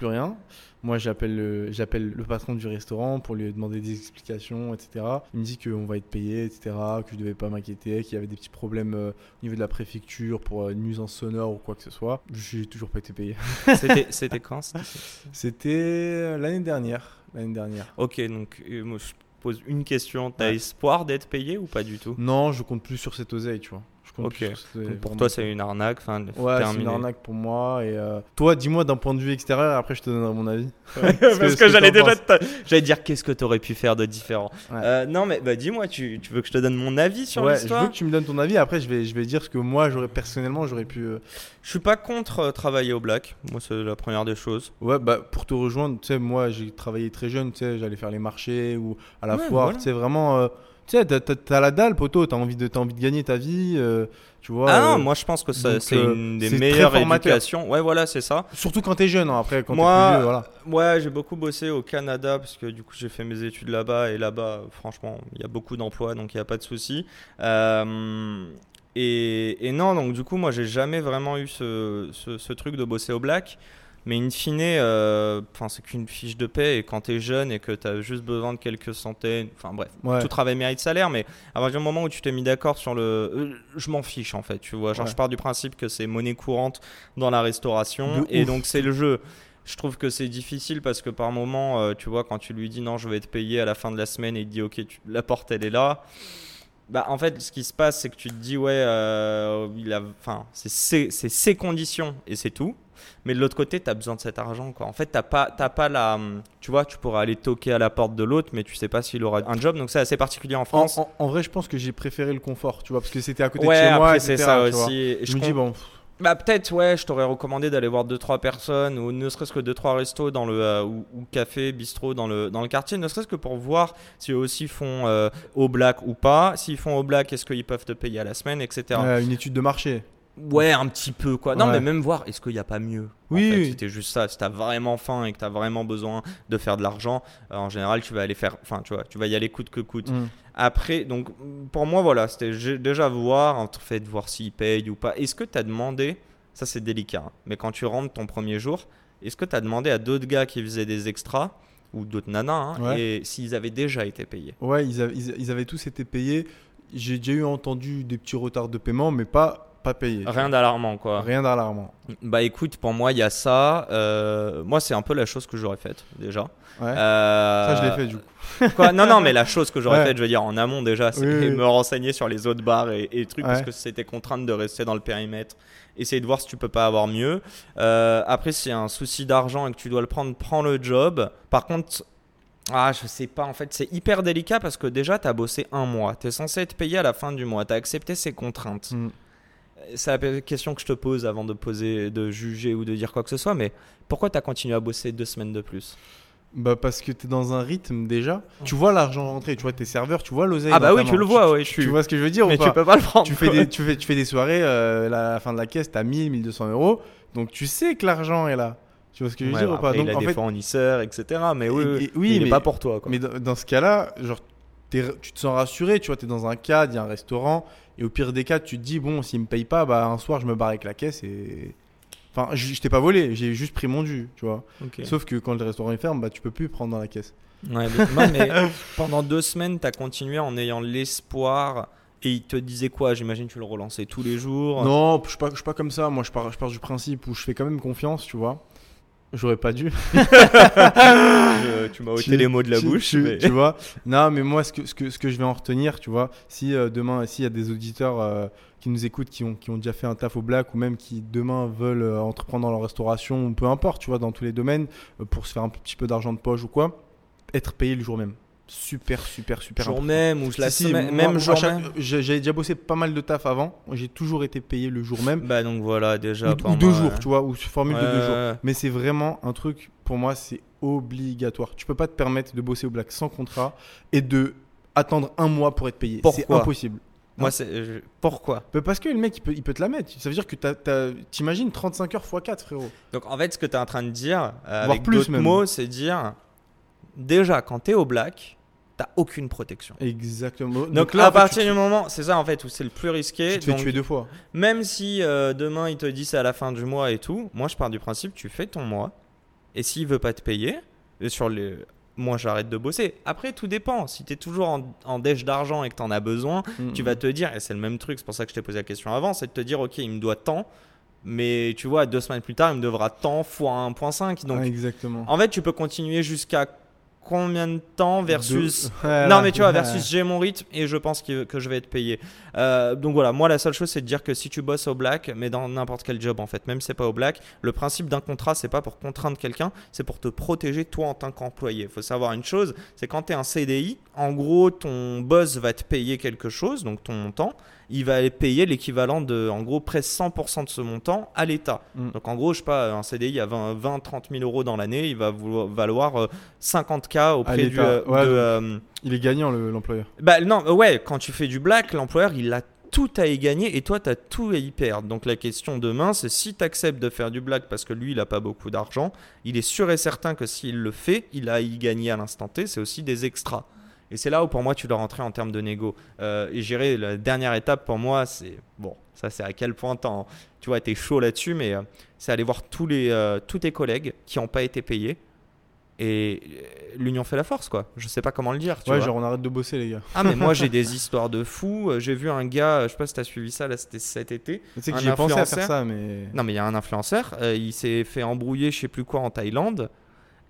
Speaker 2: Plus rien. Moi, j'appelle le, j'appelle le patron du restaurant pour lui demander des explications, etc. Il me dit qu'on va être payé, etc. Que je devais pas m'inquiéter, qu'il y avait des petits problèmes euh, au niveau de la préfecture pour euh, une nuisance sonore ou quoi que ce soit. J'ai toujours pas été payé.
Speaker 1: C'était quand
Speaker 2: C'était euh, l'année dernière. L'année dernière.
Speaker 1: Ok, donc euh, moi, je pose une question. T'as
Speaker 2: Ouais.
Speaker 1: espoir d'être payé ou pas du tout?
Speaker 2: Non, je compte plus sur cette oseille, tu vois. Je
Speaker 1: Donc, Pour
Speaker 2: vraiment.
Speaker 1: toi, c'est une arnaque. Enfin,
Speaker 2: Ouais, c'est une arnaque pour moi. Et euh, toi, dis-moi d'un point de vue extérieur, et après je te donnerai mon avis.
Speaker 1: Parce
Speaker 2: ce
Speaker 1: que,
Speaker 2: que
Speaker 1: j'allais
Speaker 2: t'en
Speaker 1: déjà te- j'allais dire qu'est-ce que t'aurais pu faire de différent.
Speaker 2: Ouais.
Speaker 1: Euh, non mais bah dis-moi, tu, tu veux que je te donne mon avis sur
Speaker 2: ouais, je
Speaker 1: l'histoire
Speaker 2: veux que tu me donnes ton avis. Après, je vais, je vais dire ce que moi, j'aurais personnellement, j'aurais pu. euh,
Speaker 1: Je suis pas contre travailler au black. Moi, c'est la première des choses.
Speaker 2: Ouais, bah pour te rejoindre, tu sais, moi, j'ai travaillé très jeune. Tu sais, j'allais faire les marchés ou à la
Speaker 1: Ouais,
Speaker 2: foire.
Speaker 1: voilà.
Speaker 2: Tu sais, vraiment, euh, Tu sais, t'as- la dalle, poteau, t'as envie, de- envie de gagner ta vie, euh, tu vois.
Speaker 1: Ah non,
Speaker 2: euh,
Speaker 1: moi je pense que c'est
Speaker 2: euh,
Speaker 1: une des meilleures éducations. Ouais, voilà, c'est ça.
Speaker 2: Surtout quand t'es jeune, hein, après, quand
Speaker 1: Moi-
Speaker 2: t'es plus vieux, voilà.
Speaker 1: Ouais, j'ai beaucoup bossé au Canada parce que du coup j'ai fait mes études là-bas et là-bas, franchement, il y a beaucoup d'emplois donc il n'y a pas de souci. Euh, et, et non, donc du coup, moi j'ai jamais vraiment eu ce, ce- ce truc de bosser au black. Mais in fine, euh, c'est qu'une fiche de paix et quand t'es jeune et que t'as juste besoin de quelques centaines, enfin bref,
Speaker 2: Ouais.
Speaker 1: tout travail mérite salaire, mais à partir du moment où tu t'es mis d'accord sur le. euh, je m'en fiche en fait, tu vois. Genre,
Speaker 2: Ouais.
Speaker 1: je pars du principe que c'est monnaie courante dans la restauration
Speaker 2: De
Speaker 1: et
Speaker 2: ouf.
Speaker 1: donc c'est le jeu. Je trouve que c'est difficile parce que par moment, euh, tu vois, quand tu lui dis non, je vais te payer à la fin de la semaine et il te dit ok, tu- la porte elle est là. Bah, en fait, ce qui se passe, c'est que tu te dis ouais, euh, il a, enfin, c'est ses, c'est ses conditions et c'est tout. Mais de l'autre côté, tu as besoin de cet argent. Quoi. En fait, tu pas, t'as pas la. Tu vois, tu pourrais aller toquer à la porte de l'autre, mais tu sais pas s'il aura un job. Donc, c'est assez particulier en France.
Speaker 2: en- en vrai, je pense que j'ai préféré le confort, tu vois, parce que c'était à côté
Speaker 1: ouais,
Speaker 2: de chez moi, etc.,
Speaker 1: c'est ça aussi.
Speaker 2: Je me dis, bon, pff,
Speaker 1: Bah, peut-être, ouais, je t'aurais recommandé d'aller voir 2-3 personnes, ou ne serait-ce que 2-3 restos dans le, euh, ou, café, bistrot dans le, dans le quartier, ne serait-ce que pour voir si eux aussi font euh, au black ou pas. S'ils font au black, est-ce qu'ils peuvent te payer à la semaine, etc.
Speaker 2: euh, une étude de marché.
Speaker 1: Ouais, un petit peu quoi. Non,
Speaker 2: Ouais.
Speaker 1: mais même voir, est-ce qu'il n'y a pas mieux En
Speaker 2: Oui,
Speaker 1: fait? C'était juste ça. Si t'as vraiment faim et que t'as vraiment besoin de faire de l'argent, euh, en général, tu vas aller faire. Enfin, tu vois, tu vas y aller coûte que coûte.
Speaker 2: Mm.
Speaker 1: Après, donc, pour moi, voilà, c'était déjà voir, en fait, voir s'ils payent ou pas. Est-ce que tu as demandé, ça c'est délicat, hein, mais quand tu rentres ton premier jour, est-ce que tu as demandé à d'autres gars qui faisaient des extras, ou d'autres nanas, hein,
Speaker 2: Ouais.
Speaker 1: et s'ils avaient déjà été payés?
Speaker 2: Ouais, ils, avaient- ils- ils avaient tous été payés. J'ai déjà eu entendu des petits retards de paiement, mais pas, pas payés.
Speaker 1: Rien d'alarmant, quoi.
Speaker 2: Rien d'alarmant.
Speaker 1: Bah écoute, pour moi, il y a ça. euh, moi, c'est un peu la chose que j'aurais faite, déjà.
Speaker 2: Ouais.
Speaker 1: Euh,
Speaker 2: Ça, je l'ai fait du coup.
Speaker 1: Quoi? Non, non, mais la chose que j'aurais
Speaker 2: Ouais.
Speaker 1: faite, je veux dire, en amont déjà, c'est
Speaker 2: Oui, oui.
Speaker 1: me renseigner sur les autres bars et, et trucs, parce que c'était contrainte de rester dans le périmètre. Essayer de voir si tu peux pas avoir mieux. Euh, après, s'il y a un souci d'argent et que tu dois le prendre, prends le job. Par contre, ah, je sais pas, en fait, c'est hyper délicat parce que déjà, tu as bossé un mois. Tu es censé être payé à la fin du mois. Tu as accepté ces contraintes.
Speaker 2: Mm.
Speaker 1: C'est la question que je te pose avant de poser, de juger ou de dire quoi que ce soit, mais pourquoi tu as continué à bosser deux semaines de plus?
Speaker 2: Bah parce que t'es dans un rythme déjà. Tu vois l'argent rentrer, tu vois tes serveurs, tu vois l'oseille.
Speaker 1: Ah bah oui, tu le vois, ouais, je
Speaker 2: Tu vois ce que je veux dire
Speaker 1: Mais
Speaker 2: ou pas
Speaker 1: tu peux pas le prendre.
Speaker 2: tu fais des tu fais tu fais des soirées euh, la, fin de la caisse t'as 1000 1200 euros donc tu sais que l'argent est là tu vois ce que je veux
Speaker 1: Ouais,
Speaker 2: dire ou
Speaker 1: après,
Speaker 2: pas donc
Speaker 1: il a
Speaker 2: en
Speaker 1: des
Speaker 2: fait
Speaker 1: fournisseurs, etc. Mais oui,
Speaker 2: Et-
Speaker 1: oui,
Speaker 2: et- oui,
Speaker 1: il est
Speaker 2: mais-
Speaker 1: pas pour toi. Quoi.
Speaker 2: mais dans, dans ce cas là genre tu te sens rassuré tu vois t'es dans un cadre il y a un restaurant et au pire des cas tu te dis bon s'il me paye pas bah un soir je me barre avec la caisse et enfin je, je t'ai pas volé j'ai juste pris mon dû tu vois. Sauf que quand le restaurant est ferme bah tu peux plus prendre dans la caisse.
Speaker 1: Ouais, mais, mais pendant deux semaines, tu as continué en ayant l'espoir. Et il te disait quoi? J'imagine que tu le relançais tous les jours.
Speaker 2: non je je suis pas comme ça. Moi je pars je pars du principe où je fais quand même confiance tu vois j'aurais pas dû
Speaker 1: Je- tu m'as ôté
Speaker 2: Tu-
Speaker 1: les mots de la
Speaker 2: tu-
Speaker 1: bouche.
Speaker 2: Tu,
Speaker 1: mais-
Speaker 2: tu vois Non, mais moi, ce que, ce, que, ce que je vais en retenir, tu vois, si euh, demain, s'il y a des auditeurs euh, qui nous écoutent, qui ont, qui ont déjà fait un taf au black, ou même qui demain veulent euh, entreprendre dans la restauration, ou peu importe, tu vois, dans tous les domaines, euh, pour se faire un petit peu d'argent de poche ou quoi, être payé le jour même. Super, super, super
Speaker 1: jour
Speaker 2: important.
Speaker 1: même ou la
Speaker 2: Si,
Speaker 1: même
Speaker 2: moi,
Speaker 1: jour
Speaker 2: chaque-
Speaker 1: même.
Speaker 2: J'avais déjà bossé pas mal de taf avant. J'ai toujours été payé le jour même.
Speaker 1: Bah donc voilà déjà.
Speaker 2: ou, deux jours, tu vois, ou formule de deux jours. Mais c'est vraiment un truc, pour moi, c'est obligatoire. Tu peux pas te permettre de bosser au black sans contrat et de attendre un mois pour être payé. C'est impossible.
Speaker 1: Moi, c'est pourquoi
Speaker 2: Mais Parce que le mec, il peut, il peut te la mettre. Ça veut dire que t'imagines 35 heures x 4, frérot.
Speaker 1: Donc en fait, ce que tu es en train de dire, euh, avec
Speaker 2: plus
Speaker 1: d'autres mots, c'est dire déjà quand tu es au black, t'as aucune protection.
Speaker 2: Exactement.
Speaker 1: Donc,
Speaker 2: là,
Speaker 1: à partir du moment, c'est ça en fait où c'est le plus risqué.
Speaker 2: tu te fais
Speaker 1: Donc,
Speaker 2: tuer deux fois.
Speaker 1: Même si euh, demain il te dit c'est à la fin du mois et tout, moi je pars du principe tu fais ton mois et s'il veut pas te payer, et sur les moi j'arrête de bosser. Après tout dépend, si tu es toujours en, en dèche d'argent et que tu en as besoin, tu vas te dire et c'est le même truc, c'est pour ça que je t'ai posé la question avant, c'est de te dire OK, il me doit tant mais tu vois deux semaines plus tard, il me devra tant fois 1.5 donc
Speaker 2: Ah, exactement.
Speaker 1: en fait, tu peux continuer jusqu'à combien de temps versus
Speaker 2: Voilà.
Speaker 1: non mais tu vois versus j'ai mon rythme et je pense que, que je vais être payé. Euh, donc voilà moi la seule chose c'est de dire que si tu bosses au black mais dans n'importe quel job en fait même si c'est pas au black le principe d'un contrat c'est pas pour contraindre quelqu'un c'est pour te protéger toi en tant qu'employé. Faut savoir une chose c'est quand tu es un CDI en gros ton boss va te payer quelque chose donc ton montant il va payer l'équivalent de, en gros, presque 100% de ce montant à l'État.
Speaker 2: Mm.
Speaker 1: Donc en gros, je sais pas, un CDI à 20-30 000 euros dans l'année, il va vouloir- valoir euh, 50K auprès du... euh,
Speaker 2: Ouais,
Speaker 1: de, euh,
Speaker 2: Il est gagnant, le- l'employeur.
Speaker 1: bah non, euh, ouais, quand tu fais du black, l'employeur, il a tout à y gagner et toi, tu as tout à y perdre. Donc la question demain, c'est si tu acceptes de faire du black parce que lui, il n'a pas beaucoup d'argent, il est sûr et certain que s'il le fait, il a à y gagner à l'instant T, c'est aussi des extras. Et c'est là où pour moi, tu dois rentrer en termes de négo. Euh, et j'irai, la dernière étape pour moi, c'est... Bon, ça c'est à quel point tu vois, es chaud là-dessus, mais euh, c'est aller voir tous, les, euh, tous tes collègues qui n'ont pas été payés. Et euh, l'union fait la force, quoi. Je sais pas comment le dire. Tu
Speaker 2: Ouais,
Speaker 1: vois.
Speaker 2: genre on arrête de bosser, les gars.
Speaker 1: Ah mais moi j'ai des histoires de fous. J'ai vu un gars, je sais pas si t'as suivi ça, là c'était cet été.
Speaker 2: Tu sais que
Speaker 1: Un
Speaker 2: j'y ai pensé à faire ça, mais.
Speaker 1: Non mais il y a un influenceur, il s'est fait embrouiller je sais plus quoi en Thaïlande.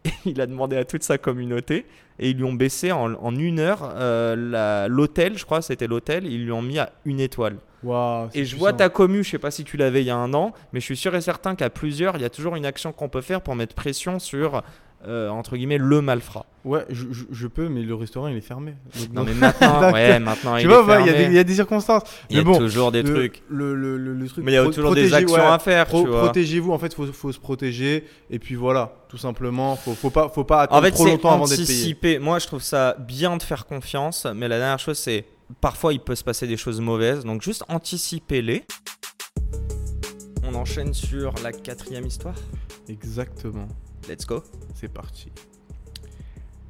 Speaker 1: Et il a demandé à toute sa communauté et ils lui ont baissé en, en une heure euh, l'hôtel, je crois c'était l'hôtel, ils lui ont mis à une étoile. Et je vois ta commu, je sais pas si tu l'avais il y a un an, mais je suis sûr et certain qu'à plusieurs, il y a toujours une action qu'on peut faire pour mettre pression sur, euh, entre guillemets, le malfrat.
Speaker 2: Ouais, je, je- je peux, mais le restaurant il est fermé. Donc,
Speaker 1: Non mais maintenant, ouais, maintenant il est
Speaker 2: ouais, il y, a
Speaker 1: fermé.
Speaker 2: des- il y a des circonstances.
Speaker 1: Il y a
Speaker 2: bon,
Speaker 1: toujours des
Speaker 2: le,
Speaker 1: trucs.
Speaker 2: Le, le, le, le truc.
Speaker 1: Mais il y a
Speaker 2: pro-
Speaker 1: toujours des actions
Speaker 2: ouais,
Speaker 1: à faire,
Speaker 2: pro-. Protégez-vous, en fait, faut, faut se protéger. Et puis voilà, tout simplement. Faut, faut pas, faut pas attendre
Speaker 1: En fait,
Speaker 2: trop longtemps avant d'être payé.
Speaker 1: Moi, je trouve ça bien de faire confiance, mais la dernière chose, c'est parfois il peut se passer des choses mauvaises, donc juste anticipez-les. On enchaîne sur la quatrième histoire.
Speaker 2: Exactement.
Speaker 1: Let's go.
Speaker 2: C'est parti.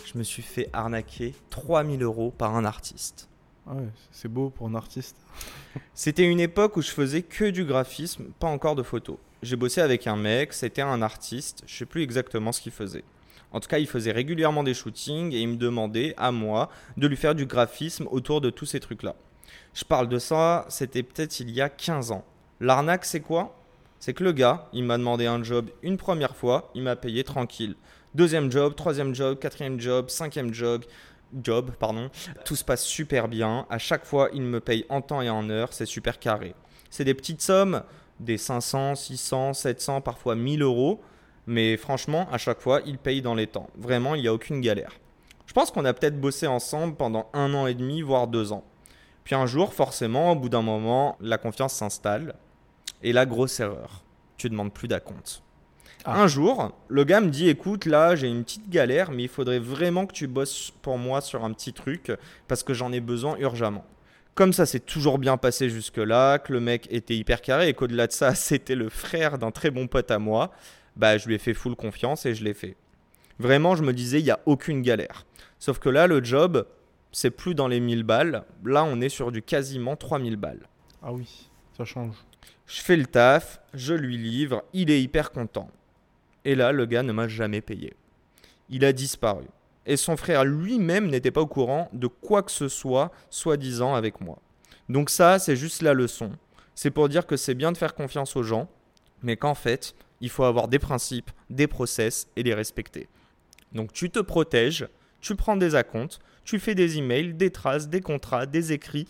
Speaker 1: Je me suis fait arnaquer 3000 euros par un artiste.
Speaker 2: Ah ouais, c'est beau pour un artiste.
Speaker 1: C'était une époque où je faisais que du graphisme, pas encore de photos. J'ai bossé avec un mec, c'était un artiste, je sais plus exactement ce qu'il faisait. En tout cas, il faisait régulièrement des shootings et il me demandait à moi de lui faire du graphisme autour de tous ces trucs-là. Je parle de ça, c'était peut-être il y a 15 ans. L'arnaque, c'est quoi? C'est que le gars, il m'a demandé un job une première fois, il m'a payé tranquille. Deuxième job, troisième job, quatrième job, cinquième job, job, pardon. Tout se passe super bien. À chaque fois, il me paye en temps et en heure. C'est super carré. C'est des petites sommes, des 500, 600, 700, parfois 1000 euros. Mais franchement, à chaque fois, il paye dans les temps. Vraiment, il n'y a aucune galère. Je pense qu'on a peut-être bossé ensemble pendant un an et demi, voire deux ans. Puis un jour, forcément, au bout d'un moment, la confiance s'installe. Et la grosse erreur, tu demandes plus d'acompte.
Speaker 2: Ah.
Speaker 1: Un jour, le gars me dit écoute, là, j'ai une petite galère, mais il faudrait vraiment que tu bosses pour moi sur un petit truc parce que j'en ai besoin urgemment. Comme ça s'est toujours bien passé jusque-là, que le mec était hyper carré et qu'au-delà de ça, c'était le frère d'un très bon pote à moi, bah je lui ai fait full confiance et je l'ai fait. Vraiment, je me disais, il n'y a aucune galère. Sauf que là, le job, c'est plus dans les 1000 balles. Là, on est sur du quasiment 3000 balles.
Speaker 2: Ah oui, ça change.
Speaker 1: Je fais le taf, je lui livre, il est hyper content. Et là, le gars ne m'a jamais payé. Il a disparu. Et son frère lui-même n'était pas au courant de quoi que ce soit, soi-disant, avec moi. Donc ça, c'est juste la leçon. C'est pour dire que c'est bien de faire confiance aux gens, mais qu'en fait, il faut avoir des principes, des process et les respecter. Donc tu te protèges, tu prends des acomptes, tu fais des emails, des traces, des contrats, des écrits,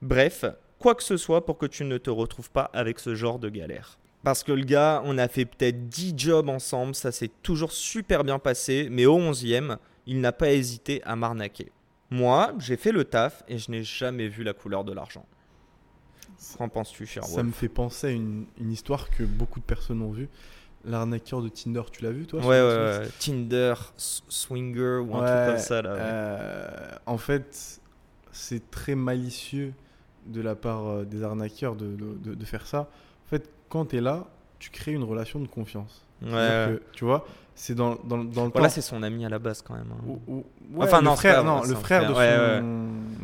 Speaker 1: bref, quoi que ce soit pour que tu ne te retrouves pas avec ce genre de galère. Parce que le gars, on a fait peut-être 10 jobs ensemble, ça s'est toujours super bien passé, mais au 11e, il n'a pas hésité à m'arnaquer. Moi, j'ai fait le taf et je n'ai jamais vu la couleur de l'argent. Qu'en penses-tu, cher
Speaker 2: Ça me fait penser à une, une histoire que beaucoup de personnes ont vue. L'arnaqueur de Tinder, tu l'as vu toi
Speaker 1: Ouais, ouais. Tinder, Swinger ou un
Speaker 2: Ouais,
Speaker 1: truc comme ça. Là, ouais.
Speaker 2: euh, en fait, c'est très malicieux de la part euh, des arnaqueurs de, de- de- de faire ça. En fait, quand tu es là, tu crées une relation de confiance.
Speaker 1: Ouais,
Speaker 2: que, tu vois, c'est dans, dans, dans le
Speaker 1: Voilà, c'est son ami à la base quand même. hein.
Speaker 2: Ou- ou- ouais,
Speaker 1: Enfin,
Speaker 2: le
Speaker 1: non, c'est
Speaker 2: frère, non, le frère, de, son,
Speaker 1: Ouais,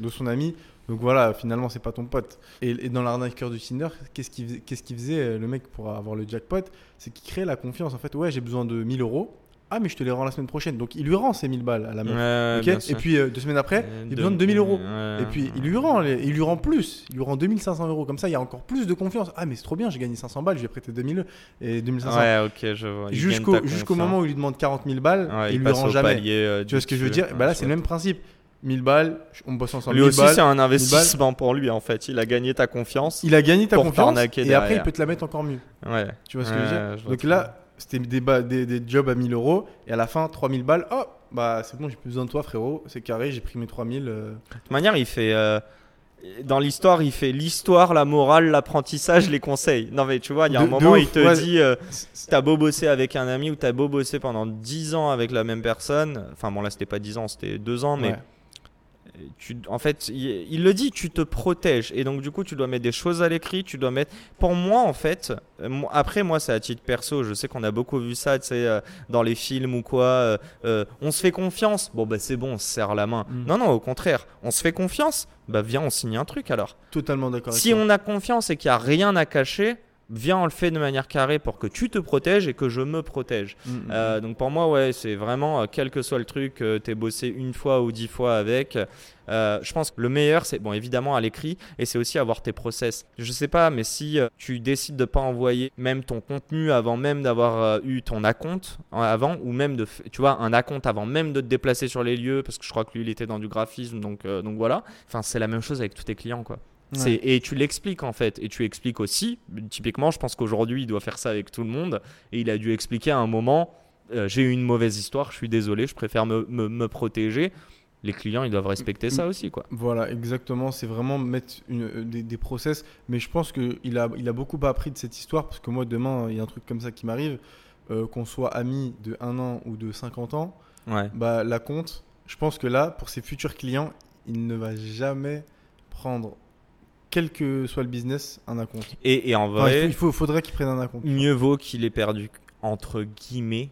Speaker 2: de son ami. Donc voilà, finalement, c'est pas ton pote. Et, et dans l'arnaqueur du Tinder, qu'est-ce qu'il faisait, qu'est-ce qu'il faisait, euh, le mec, pour avoir le jackpot? C'est qu'il crée la confiance. En fait, ouais, j'ai besoin de 1000 euros. Ah, mais je te les rends la semaine prochaine. Donc il lui rend ses 1000 balles à la meuf.
Speaker 1: Ouais,
Speaker 2: et puis euh, deux semaines après,
Speaker 1: Euh,
Speaker 2: il besoin de 2000 euros.
Speaker 1: ouais.
Speaker 2: Et puis il lui rend, les- il lui rend plus, il lui rend 2500 euros. Comme ça, il y a encore plus de confiance. Ah, mais c'est trop bien, j'ai gagné 500 balles, je vais prêter 2000 et 2500.
Speaker 1: Ouais, ok, je vois.
Speaker 2: Jusqu'au moment où il lui demande 40 000 balles,
Speaker 1: Ouais,
Speaker 2: il,
Speaker 1: il
Speaker 2: lui rend jamais.
Speaker 1: palier, euh,
Speaker 2: Tu vois ce que je veux dire Bah là, c'est le même principe. 1000 balles, on bosse ensemble.
Speaker 1: Lui
Speaker 2: 1000
Speaker 1: aussi, c'est un investissement pour lui en fait. Il a gagné ta confiance.
Speaker 2: il a gagné ta confiance et après il peut te la mettre encore mieux.
Speaker 1: Ouais.
Speaker 2: Tu vois ce que je veux dire Donc là, c'était des, ba- des, des jobs à 1000 euros et à la fin 3000 balles. Oh, bah c'est bon, j'ai plus besoin de toi frérot, c'est carré, j'ai pris mes 3000. euh.
Speaker 1: De toute manière, il fait, euh, dans l'histoire, il fait l'histoire, la morale, l'apprentissage, les conseils. Non, mais tu vois, il y a un
Speaker 2: De- de
Speaker 1: moment,
Speaker 2: ouf,
Speaker 1: il te
Speaker 2: ouais.
Speaker 1: dit euh, t'as beau bosser avec un ami ou t'as beau bosser pendant 10 ans avec la même personne. Enfin, bon, là, c'était pas 10 ans, c'était 2 ans, mais
Speaker 2: Ouais.
Speaker 1: Tu, en fait, il, il le dit, tu te protèges. Et donc, du coup, tu dois mettre des choses à l'écrit. Tu dois mettre. Pour moi, en fait, euh, après, moi, c'est à titre perso. Je sais qu'on a beaucoup vu ça, tu sais, euh, dans les films ou quoi. euh, on se fait confiance. Bon, bah, c'est bon, on se serre la main.
Speaker 2: Mm.
Speaker 1: Non, non, au contraire. On se fait confiance. Bah, viens, on signe un truc alors.
Speaker 2: Totalement d'accord.
Speaker 1: Si on a confiance et qu'il n'y a rien à cacher, viens, on le fait de manière carrée pour que tu te protèges et que je me protège.
Speaker 2: Mm, mm,
Speaker 1: Euh, donc pour moi, ouais, c'est vraiment, euh, quel que soit le truc, euh, t'es bossé une fois ou dix fois avec. euh, je pense que le meilleur, c'est bon, évidemment à l'écrit, et c'est aussi avoir tes process. Je sais pas, mais si tu décides de pas envoyer même ton contenu avant même d'avoir eu ton acompte avant, ou même de, tu vois, un acompte avant même de te déplacer sur les lieux, parce que je crois que lui, il était dans du graphisme, donc, donc voilà. Enfin, c'est la même chose avec tous tes clients, quoi.
Speaker 2: Ouais.
Speaker 1: Et tu l'expliques en fait. Et tu expliques aussi, typiquement, je pense qu'aujourd'hui, il doit faire ça avec tout le monde. Et il a dû expliquer à un moment euh, j'ai eu une mauvaise histoire, je suis désolé, je préfère me, me- me protéger. Les clients, ils doivent respecter ça aussi, quoi.
Speaker 2: Voilà, exactement. C'est vraiment mettre une, euh, des, des process. Mais je pense qu'il a, il a beaucoup appris de cette histoire parce que moi, demain, il y a un truc comme ça qui m'arrive. euh, qu'on soit amis de 1 an ou de 50 ans,
Speaker 1: Ouais.
Speaker 2: bah, la compte, je pense que là, pour ses futurs clients, il ne va jamais prendre, quel que soit le business, un acompte.
Speaker 1: Et, et en
Speaker 2: Enfin,
Speaker 1: vrai,
Speaker 2: il faut, il faudrait qu'il prenne un acompte.
Speaker 1: mieux vaut qu'il ait perdu, entre guillemets,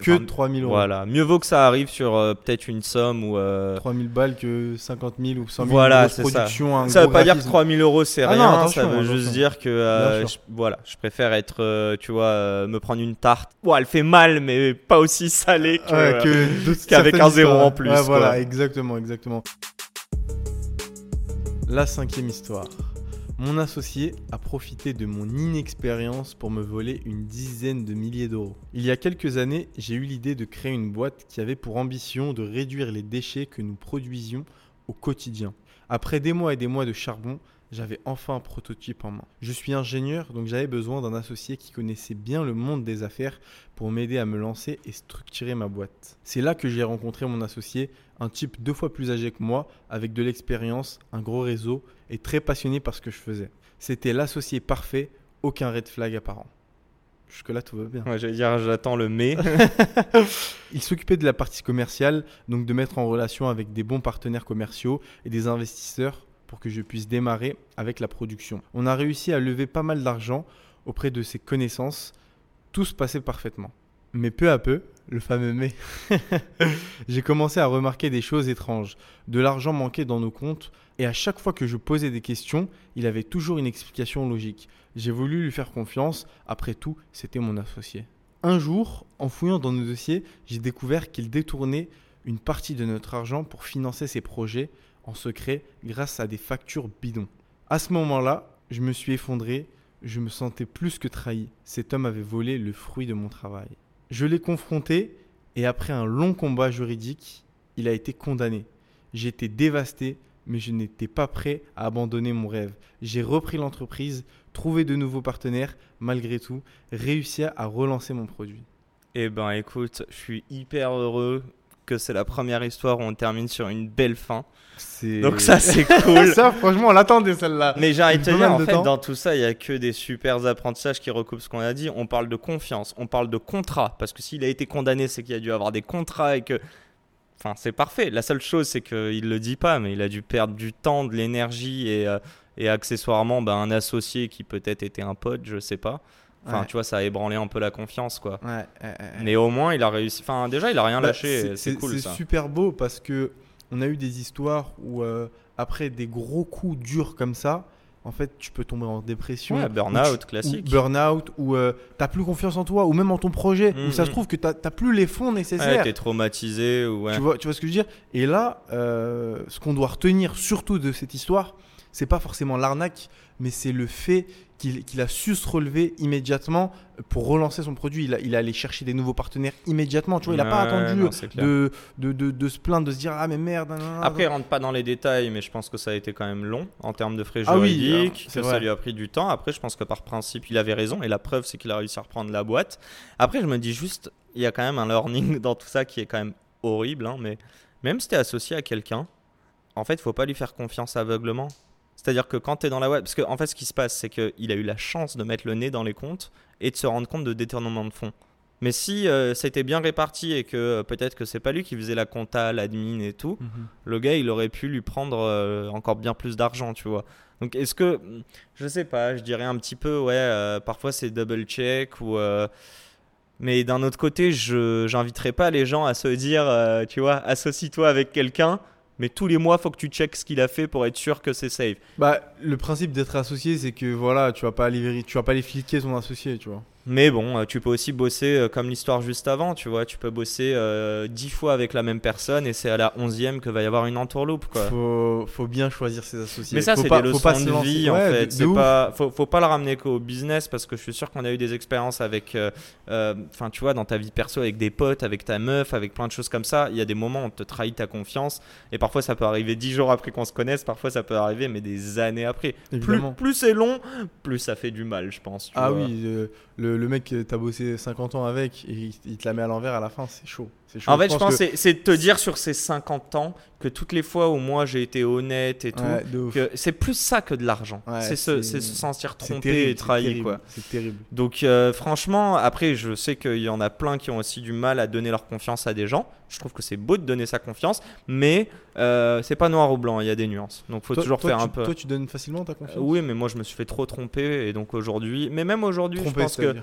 Speaker 2: Que
Speaker 1: enfin,
Speaker 2: 3000 euros.
Speaker 1: Voilà, mieux vaut que ça arrive sur euh, peut-être une somme ou. euh,
Speaker 2: 3000 balles que 50 000 ou 100 000
Speaker 1: Voilà,
Speaker 2: euros de
Speaker 1: ça.
Speaker 2: production. un
Speaker 1: Ça
Speaker 2: gros
Speaker 1: veut pas dire que
Speaker 2: graphisme.
Speaker 1: 3000 euros c'est
Speaker 2: Ah
Speaker 1: rien,
Speaker 2: non,
Speaker 1: ça veut juste
Speaker 2: attention.
Speaker 1: dire que euh, je, voilà, je préfère être, euh, tu vois, euh, me prendre une tarte. Bon, elle fait mal, mais pas aussi salée.
Speaker 2: Ouais, d'autres-
Speaker 1: qu'avec
Speaker 2: certaines
Speaker 1: un zéro en plus,
Speaker 2: Ouais, voilà, exactement, exactement. La cinquième histoire. Mon associé a profité de mon inexpérience pour me voler une dizaine de milliers d'euros. Il y a quelques années, j'ai eu l'idée de créer une boîte qui avait pour ambition de réduire les déchets que nous produisions au quotidien. Après des mois et des mois de charbon, j'avais enfin un prototype en main. Je suis ingénieur, donc j'avais besoin d'un associé qui connaissait bien le monde des affaires pour m'aider à me lancer et structurer ma boîte. C'est là que j'ai rencontré mon associé, un type deux fois plus âgé que moi, avec de l'expérience, un gros réseau et très passionné par ce que je faisais. C'était l'associé parfait, aucun red flag apparent. Jusque-là, tout va bien.
Speaker 1: Ouais, j'allais dire, j'attends le mais.
Speaker 2: Il s'occupait de la partie commerciale, donc de mettre en relation avec des bons partenaires commerciaux et des investisseurs pour que je puisse démarrer avec la production. On a réussi à lever pas mal d'argent auprès de ses connaissances. Tout se passait parfaitement. Mais peu à peu, le fameux mais, j'ai commencé à remarquer des choses étranges. De l'argent manquait dans nos comptes et à chaque fois que je posais des questions, il avait toujours une explication logique. J'ai voulu lui faire confiance, après tout, c'était mon associé. Un jour, en fouillant dans nos dossiers, j'ai découvert qu'il détournait une partie de notre argent pour financer ses projets en secret grâce à des factures bidons. À ce moment-là, je me suis effondré, je me sentais plus que trahi. Cet homme avait volé le fruit de mon travail. Je l'ai confronté et après un long combat juridique, il a été condamné. J'étais dévasté, mais je n'étais pas prêt à abandonner mon rêve. J'ai repris l'entreprise, trouvé de nouveaux partenaires, malgré tout, réussi à relancer mon produit.
Speaker 1: Eh ben, écoute, je suis hyper heureux que c'est la première histoire où on termine sur une belle fin. Donc ça, c'est cool.
Speaker 2: ça, franchement, on l'attendait celle-là.
Speaker 1: Mais j'ai envie de te dire, en fait,
Speaker 2: temps.
Speaker 1: dans tout ça, il y a que des super apprentissages qui recoupent ce qu'on a dit. On parle de confiance, on parle de contrat, parce que s'il a été condamné, c'est qu'il a dû avoir des contrats et que. Enfin, c'est parfait. La seule chose, c'est qu'il le dit pas, mais il a dû perdre du temps, de l'énergie et, euh, et accessoirement, bah, un associé qui peut-être était un pote, je sais pas. Enfin,
Speaker 2: Ouais.
Speaker 1: tu vois, ça a ébranlé un peu la confiance, quoi.
Speaker 2: Ouais.
Speaker 1: Mais au moins, il a réussi. Enfin, déjà, il a rien
Speaker 2: Bah,
Speaker 1: lâché. C'est cool,
Speaker 2: C'est
Speaker 1: ça.
Speaker 2: super beau parce que on a eu des histoires où euh, après des gros coups durs comme ça, en fait, tu peux tomber en dépression.
Speaker 1: Ouais,
Speaker 2: ou
Speaker 1: burn-out, classique.
Speaker 2: Ou burn-out, ou euh, t'as plus confiance en toi, ou même en ton projet,
Speaker 1: Mhm.
Speaker 2: où ça se trouve que t'as plus les fonds
Speaker 1: Ouais,
Speaker 2: nécessaires.
Speaker 1: t'es traumatisé ou ouais.
Speaker 2: tu, vois, tu vois ce que je veux dire? Et là, euh, ce qu'on doit retenir surtout de cette histoire, c'est pas forcément l'arnaque, mais c'est le fait qu'il a su se relever immédiatement pour relancer son produit. Il a, il a allé chercher des nouveaux partenaires immédiatement. Tu vois, il a pas attendu
Speaker 1: non,
Speaker 2: de, de, de, de se plaindre, de se dire Ah, mais merde. nan, nan, nan.
Speaker 1: Après, il rentre pas dans les détails, mais je pense que ça a été quand même long en termes de frais
Speaker 2: Ah oui,
Speaker 1: juridiques,
Speaker 2: alors, c'est
Speaker 1: que ça lui a pris du temps. Après, je pense que par principe, il avait raison, et la preuve, c'est qu'il a réussi à reprendre la boîte. Après, je me dis juste, il y a quand même un learning dans tout ça qui est quand même horrible, hein, mais même si tu es associé à quelqu'un, en fait, faut pas lui faire confiance aveuglement. C'est-à-dire que quand tu es dans la web, parce qu'en en fait, ce qui se passe, c'est qu'il a eu la chance de mettre le nez dans les comptes et de se rendre compte de détournement de fonds. Mais si euh, c'était bien réparti et que euh, peut-être que c'est pas lui qui faisait la compta, l'admin et tout,
Speaker 2: Mhm.
Speaker 1: le gars il aurait pu lui prendre euh, encore bien plus d'argent, tu vois. Donc est-ce que, je sais pas, je dirais un petit peu, ouais, parfois c'est double check ou. mais d'un autre côté, je j'inviterais pas les gens à se dire, tu vois, associe-toi avec quelqu'un, mais tous les mois faut que tu checkes ce qu'il a fait pour être sûr que c'est safe.
Speaker 2: Bah, le principe d'être associé, c'est que voilà, tu vas pas aller, tu vas pas aller fliquer ton associé, tu vois.
Speaker 1: Mais bon, euh, tu peux aussi bosser euh, comme l'histoire juste avant, tu vois. Tu peux bosser euh, 10 fois avec la même personne et c'est à la 11e que va y avoir une entourloupe, quoi.
Speaker 2: Faut, faut bien choisir ses associés.
Speaker 1: Mais ça, c'est des leçons
Speaker 2: pas
Speaker 1: de vie, en
Speaker 2: Ouais,
Speaker 1: fait. C'est pas, faut, faut pas le ramener qu'au business parce que je suis sûr qu'on a eu des expériences avec, euh, euh, enfin, tu vois, dans ta vie perso, avec des potes, avec ta meuf, avec plein de choses comme ça. Il y a des moments où on te trahit ta confiance et parfois ça peut arriver 10 jours après qu'on se connaisse, parfois ça peut arriver, mais des années après. Plus, c'est long, plus ça fait du mal, je pense. tu
Speaker 2: Ah
Speaker 1: vois.
Speaker 2: oui, euh, le, le mec que t'as bossé 50 ans avec et il, il te la met à l'envers à la fin, c'est chaud. Chaud.
Speaker 1: En fait, je pense
Speaker 2: que-
Speaker 1: que c'est- de te dire sur ces 50 ans que toutes les fois où moi j'ai été honnête et tout,
Speaker 2: Ouais,
Speaker 1: c'est plus ça que de l'argent.
Speaker 2: Ouais,
Speaker 1: c'est se, sentir trompé
Speaker 2: terrible,
Speaker 1: et trahi,
Speaker 2: c'est terrible.
Speaker 1: Donc euh, franchement, après, je sais qu'il y en a plein qui ont aussi du mal à donner leur confiance à des gens. Je trouve que c'est beau de donner sa confiance, mais euh, c'est pas noir ou blanc, il y a des nuances. Donc faut
Speaker 2: Toi-
Speaker 1: toujours
Speaker 2: toi,
Speaker 1: faire
Speaker 2: tu,
Speaker 1: un peu.
Speaker 2: Toi, tu donnes facilement ta
Speaker 1: Euh,
Speaker 2: confiance?
Speaker 1: Oui, mais moi je me suis fait trop tromper et donc aujourd'hui, mais même aujourd'hui, je pense que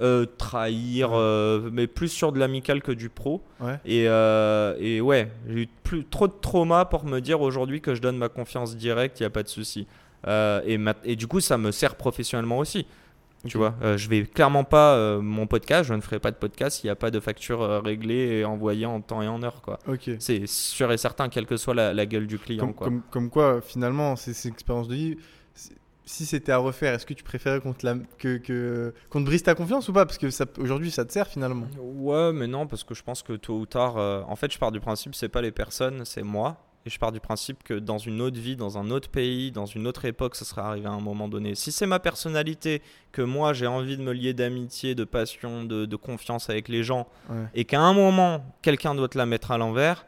Speaker 1: euh, trahir, euh, mais plus sur de l'amical que du pro.
Speaker 2: Ouais.
Speaker 1: Et, euh, et ouais, j'ai eu plus, trop de trauma pour me dire aujourd'hui que je donne ma confiance directe, il n'y a pas de souci. Et, et du coup, ça me sert professionnellement aussi. Tu
Speaker 2: Ok.
Speaker 1: vois, je vais clairement pas mon podcast, je ne ferai pas de podcast s'il n'y a pas de facture réglée et envoyée en temps et en heure. quoi. C'est sûr et certain, quelle que soit la, la gueule du client.
Speaker 2: Comme,
Speaker 1: quoi.
Speaker 2: comme, comme quoi, finalement, ces, ces expériences de vie, si c'était à refaire, est-ce que tu préférais qu'on te, la- que, que- qu'on te brise ta confiance ou pas? Parce que ça- aujourd'hui, ça te sert finalement.
Speaker 1: Ouais, mais non, parce que je pense que tôt ou tard, euh, en fait, je pars du principe, c'est pas les personnes, c'est moi. Et je pars du principe que dans une autre vie, dans un autre pays, dans une autre époque, ça serait arrivé à un moment donné. Si c'est ma personnalité, que moi j'ai envie de me lier d'amitié, de passion, de, de confiance avec les gens,
Speaker 2: Ouais.
Speaker 1: et qu'à un moment, quelqu'un doit te la mettre à l'envers,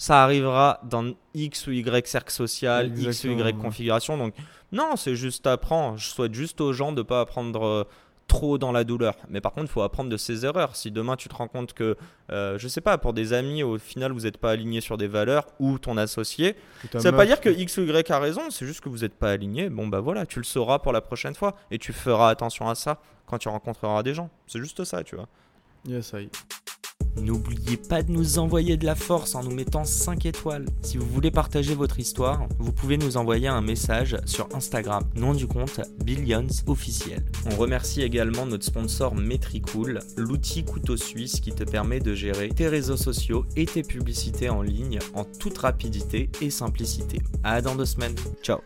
Speaker 1: ça arrivera dans X ou Y cercle social, X ou Y configuration. Donc, non, c'est juste apprendre. Je souhaite juste aux gens de ne pas apprendre euh, trop dans la douleur. Mais par contre, il faut apprendre de ses erreurs. Si demain tu te rends compte que, euh, je sais pas, pour des amis, au final, vous n'êtes pas aligné sur des valeurs ou ton associé, ça veut pas dire que X ou Y a raison, c'est juste que vous n'êtes pas aligné. Bon, bah voilà, tu le sauras pour la prochaine fois et tu feras attention à ça quand tu rencontreras des gens. C'est juste ça, tu vois.
Speaker 2: Yes, I.
Speaker 3: N'oubliez pas de nous envoyer de la force en nous mettant 5 étoiles. Si vous voulez partager votre histoire, vous pouvez nous envoyer un message sur Instagram, nom du compte Billions officiel.
Speaker 1: On remercie également notre sponsor Metricool, l'outil couteau suisse qui te permet de gérer tes réseaux sociaux et tes publicités en ligne en toute rapidité et simplicité. À dans deux semaines. Ciao